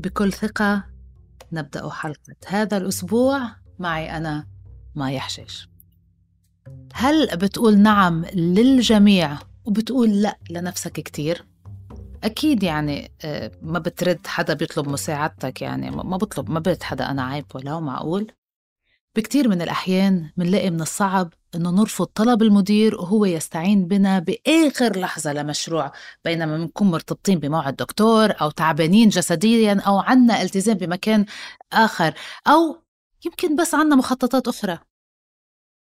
بكل ثقة نبدأ حلقة هذا الأسبوع معي أنا ما يحشش هل بتقول نعم للجميع وبتقول لا لنفسك كتير؟ أكيد يعني آه، ما بترد حدا بيطلب مساعدتك يعني ما بطلب ما برد حدا أنا عيب ولا معقول بكتير من الأحيان منلاقي من الصعب إنه نرفض طلب المدير وهو يستعين بنا بآخر لحظة لمشروع بينما بنكون مرتبطين بموعد دكتور أو تعبانين جسديا أو عنا التزام بمكان آخر أو يمكن بس عنا مخططات أخرى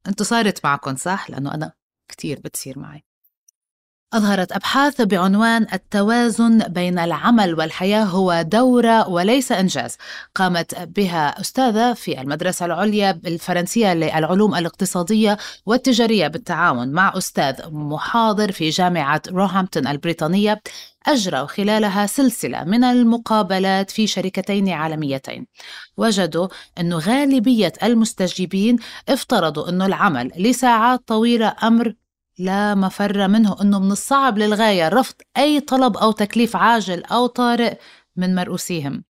أنتوا صارت معكم صح؟ لأنه أنا كتير بتصير معي أظهرت أبحاث بعنوان التوازن بين العمل والحياة هو دورة وليس إنجاز. قامت بها أستاذة في المدرسة العليا الفرنسية للعلوم الاقتصادية والتجارية بالتعاون مع أستاذ محاضر في جامعة روهامبتون البريطانية. أجروا خلالها سلسلة من المقابلات في شركتين عالميتين. وجدوا أن غالبية المستجيبين افترضوا أن العمل لساعات طويلة أمر لا مفر منه أنه من الصعب للغاية رفض أي طلب أو تكليف عاجل أو طارئ من مرؤوسيهم.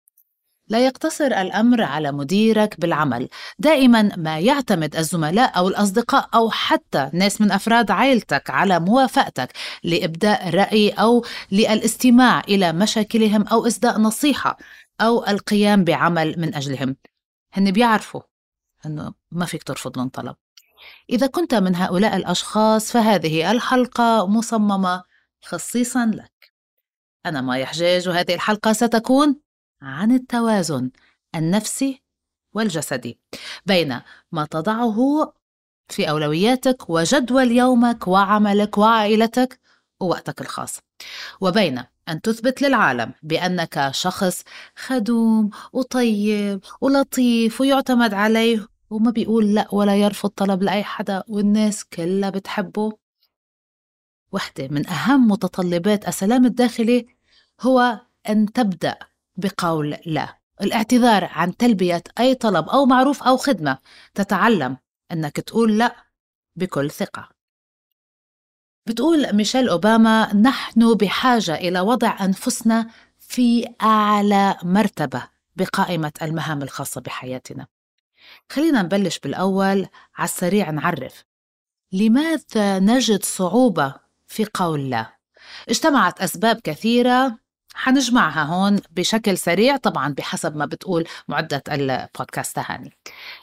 لا يقتصر الأمر على مديرك بالعمل. دائما ما يعتمد الزملاء أو الأصدقاء أو حتى ناس من أفراد عائلتك على موافقتك لإبداء رأي أو للاستماع إلى مشاكلهم أو اسداء نصيحة أو القيام بعمل من أجلهم. هن بيعرفوا إنه ما فيك ترفض لهم طلب. إذا كنت من هؤلاء الأشخاص فهذه الحلقة مصممة خصيصا لك. أنا مايا حجاج وهذه الحلقة ستكون عن التوازن النفسي والجسدي بين ما تضعه في أولوياتك وجدول يومك وعملك وعائلتك ووقتك الخاص وبين أن تثبت للعالم بأنك شخص خدوم وطيب ولطيف ويعتمد عليه وما بيقول لأ ولا يرفض طلب لأي حدا والناس كلها بتحبه. وحدة من أهم متطلبات السلام الداخلي هو أن تبدأ بقول لأ. الاعتذار عن تلبية أي طلب أو معروف أو خدمة. تتعلم أنك تقول لأ بكل ثقة. بتقول ميشيل أوباما نحن بحاجة إلى وضع أنفسنا في أعلى مرتبة بقائمة المهام الخاصة بحياتنا. خلينا نبلش بالأول على السريع نعرف. لماذا نجد صعوبة في قول لا؟ اجتمعت أسباب كثيرة حنجمعها هون بشكل سريع طبعا بحسب ما بتقول معدة البودكاست هاني.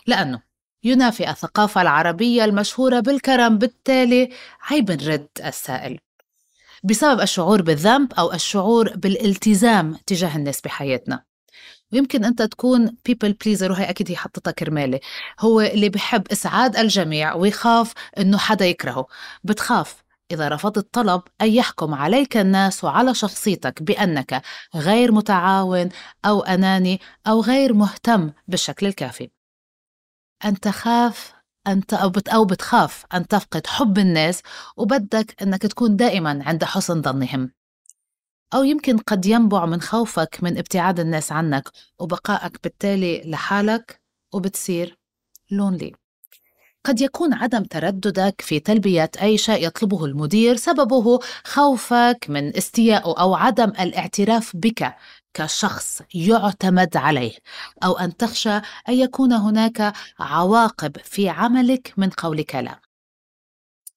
لأنه ينافي الثقافة العربية المشهورة بالكرم بالتالي عيب نرد السائل. بسبب الشعور بالذنب أو الشعور بالالتزام تجاه الناس بحياتنا. ويمكن أنت تكون people pleaser وهي أكيد هي حطتها كرمالي هو اللي بحب إسعاد الجميع ويخاف إنه حدا يكرهه بتخاف إذا رفضت طلب أن يحكم عليك الناس وعلى شخصيتك بأنك غير متعاون أو أناني أو غير مهتم بالشكل الكافي. أن تخاف أنت أو, بت أو بتخاف أن تفقد حب الناس وبدك أنك تكون دائما عند حسن ظنهم. أو يمكن قد ينبع من خوفك من ابتعاد الناس عنك وبقائك بالتالي لحالك وبتصير لونلي قد يكون عدم ترددك في تلبية أي شيء يطلبه المدير سببه خوفك من استيائه أو عدم الاعتراف بك كشخص يعتمد عليه أو أن تخشى أن يكون هناك عواقب في عملك من قولك لا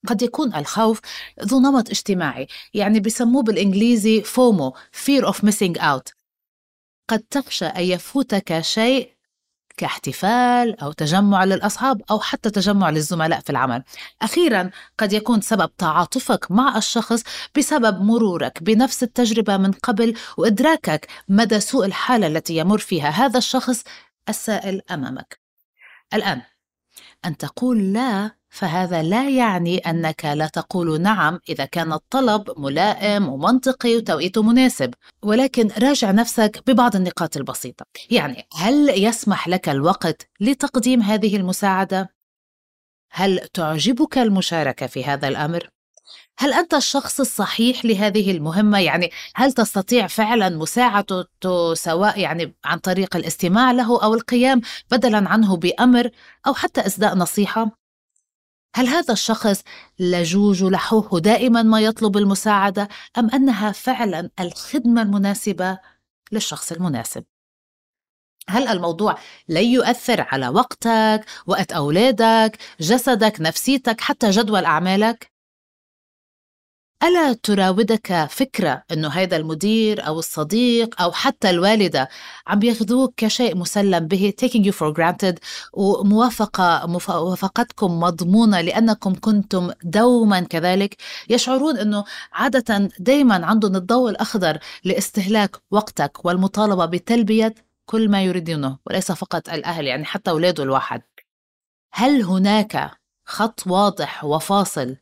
قد يكون الخوف ذو نمط اجتماعي يعني بسموه بالإنجليزي فومو fear of missing out. قد تخشى أن يفوتك شيء كاحتفال أو تجمع للأصحاب أو حتى تجمع للزملاء في العمل. أخيرا قد يكون سبب تعاطفك مع الشخص بسبب مرورك بنفس التجربة من قبل وإدراكك مدى سوء الحالة التي يمر فيها هذا الشخص السائل أمامك. الآن أن تقول لا فهذا لا يعني أنك لا تقول نعم إذا كان الطلب ملائم ومنطقي وتوقيته مناسب ولكن راجع نفسك ببعض النقاط البسيطة يعني هل يسمح لك الوقت لتقديم هذه المساعدة؟ هل تعجبك المشاركة في هذا الأمر؟ هل أنت الشخص الصحيح لهذه المهمة؟ يعني هل تستطيع فعلا مساعدته سواء يعني عن طريق الاستماع له أو القيام بدلا عنه بأمر أو حتى إسداء نصيحة؟ هل هذا الشخص لجوج لحوح دائما ما يطلب المساعدة أم أنها فعلا الخدمة المناسبة للشخص المناسب هل الموضوع لا يؤثر على وقتك وقت أولادك جسدك نفسيتك حتى جدول أعمالك؟ ألا تراودك فكرة أنه هذا المدير أو الصديق أو حتى الوالدة عم بياخذوك كشيء مسلم به taking you for granted وموافقة موافقتكم مضمونة لأنكم كنتم دوما كذلك. يشعرون أنه عادة دايما عندهم الضوء الأخضر لاستهلاك وقتك والمطالبة بتلبية كل ما يريدونه وليس فقط الأهل يعني حتى أولاده الواحد. هل هناك خط واضح وفاصل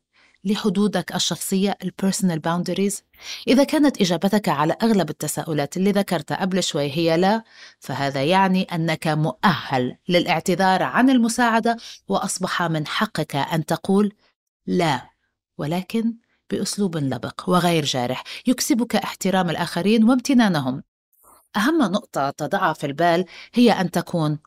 لحدودك الشخصية ال personal boundaries إذا كانت إجابتك على أغلب التساؤلات اللي ذكرتها قبل شوي هي لا فهذا يعني أنك مؤهل للاعتذار عن المساعدة وأصبح من حقك أن تقول لا ولكن بأسلوب لبق وغير جارح يكسبك احترام الآخرين وامتنانهم. أهم نقطة تضعها في البال هي أن تكون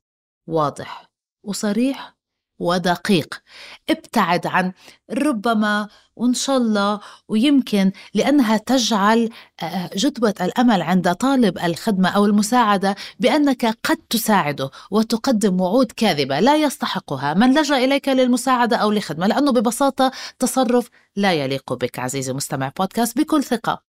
واضح وصريح ودقيق. ابتعد عن ربما وإن شاء الله ويمكن لأنها تجعل آه، جدوى الأمل عند طالب الخدمة أو المساعدة بأنك قد تساعده وتقدم وعود كاذبة لا يستحقها. من لجأ إليك للمساعدة أو لخدمة لأنه ببساطة تصرف لا يليق بك. عزيزي مستمع بودكاست بكل ثقة.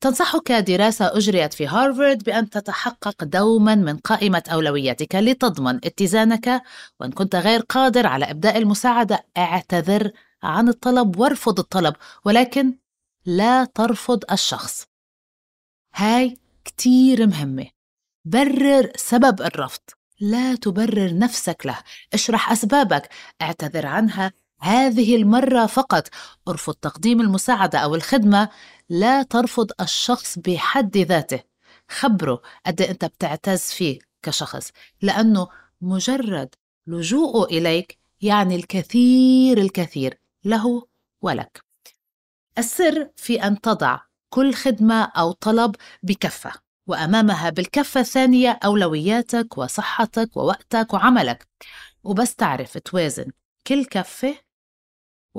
تنصحك دراسة أجريت في هارفارد بأن تتحقق دوما من قائمة أولوياتك لتضمن اتزانك وإن كنت غير قادر على إبداء المساعدة اعتذر عن الطلب وارفض الطلب ولكن لا ترفض الشخص. هاي كتير مهمة. برر سبب الرفض. لا تبرر نفسك له. اشرح أسبابك. اعتذر عنها. هذه المرة فقط. ارفض تقديم المساعدة أو الخدمة. لا ترفض الشخص بحد ذاته. خبره قد أنت بتعتز فيه كشخص لأنه مجرد لجوءه إليك يعني الكثير الكثير. له ولك. السر في أن تضع كل خدمة أو طلب بكفة وأمامها بالكفة الثانية أولوياتك وصحتك ووقتك وعملك. وبس تعرف توازن كل كفة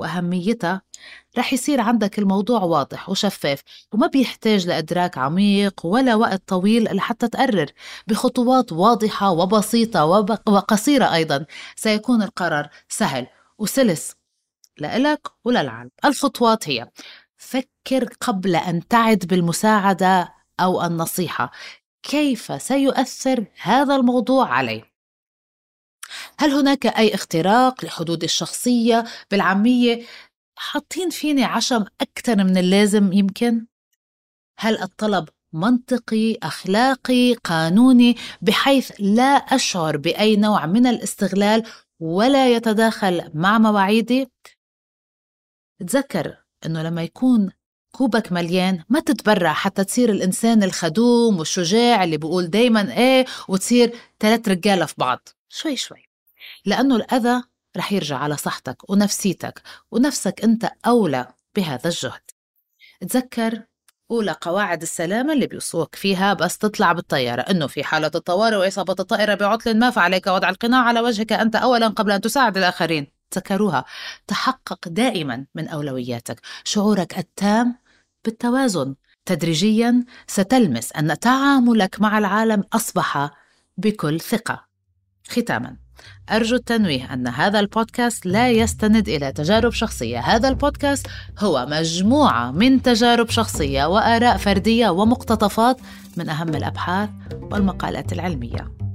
وأهميتها رح يصير عندك الموضوع واضح وشفاف وما بيحتاج لإدراك عميق ولا وقت طويل لحتى تقرر. بخطوات واضحة وبسيطة وقصيرة أيضا. سيكون القرار سهل وسلس لإلك وللعالم الخطوات هي فكر قبل أن تعد بالمساعدة أو النصيحة. كيف سيؤثر هذا الموضوع علي هل هناك أي اختراق لحدود الشخصية بالعامية حاطين فيني عشم أكثر من اللازم يمكن؟ هل الطلب منطقي أخلاقي قانوني بحيث لا أشعر بأي نوع من الاستغلال ولا يتداخل مع مواعيدي؟ تذكر أنه لما يكون كوبك مليان ما تتبرع حتى تصير الإنسان الخدوم والشجاع اللي بيقول دايما إيه وتصير ثلاث رجالة في بعض شوي شوي لأنه الأذى رح يرجع على صحتك ونفسيتك ونفسك أنت أولى بهذا الجهد. تذكر أولى قواعد السلامة اللي بيوصوك فيها بس تطلع بالطيارة إنه في حالة الطوارئ وإصابة الطائرة بعطل ما فعليك وضع القناع على وجهك أنت أولا قبل أن تساعد الآخرين. تذكروها. تحقق دائما من أولوياتك. شعورك التام بالتوازن. تدريجيا ستلمس أن تعاملك مع العالم أصبح بكل ثقة. ختاما أرجو التنويه أن هذا البودكاست لا يستند إلى تجارب شخصية. هذا البودكاست هو مجموعة من تجارب شخصية وآراء فردية ومقتطفات من أهم الأبحاث والمقالات العلمية.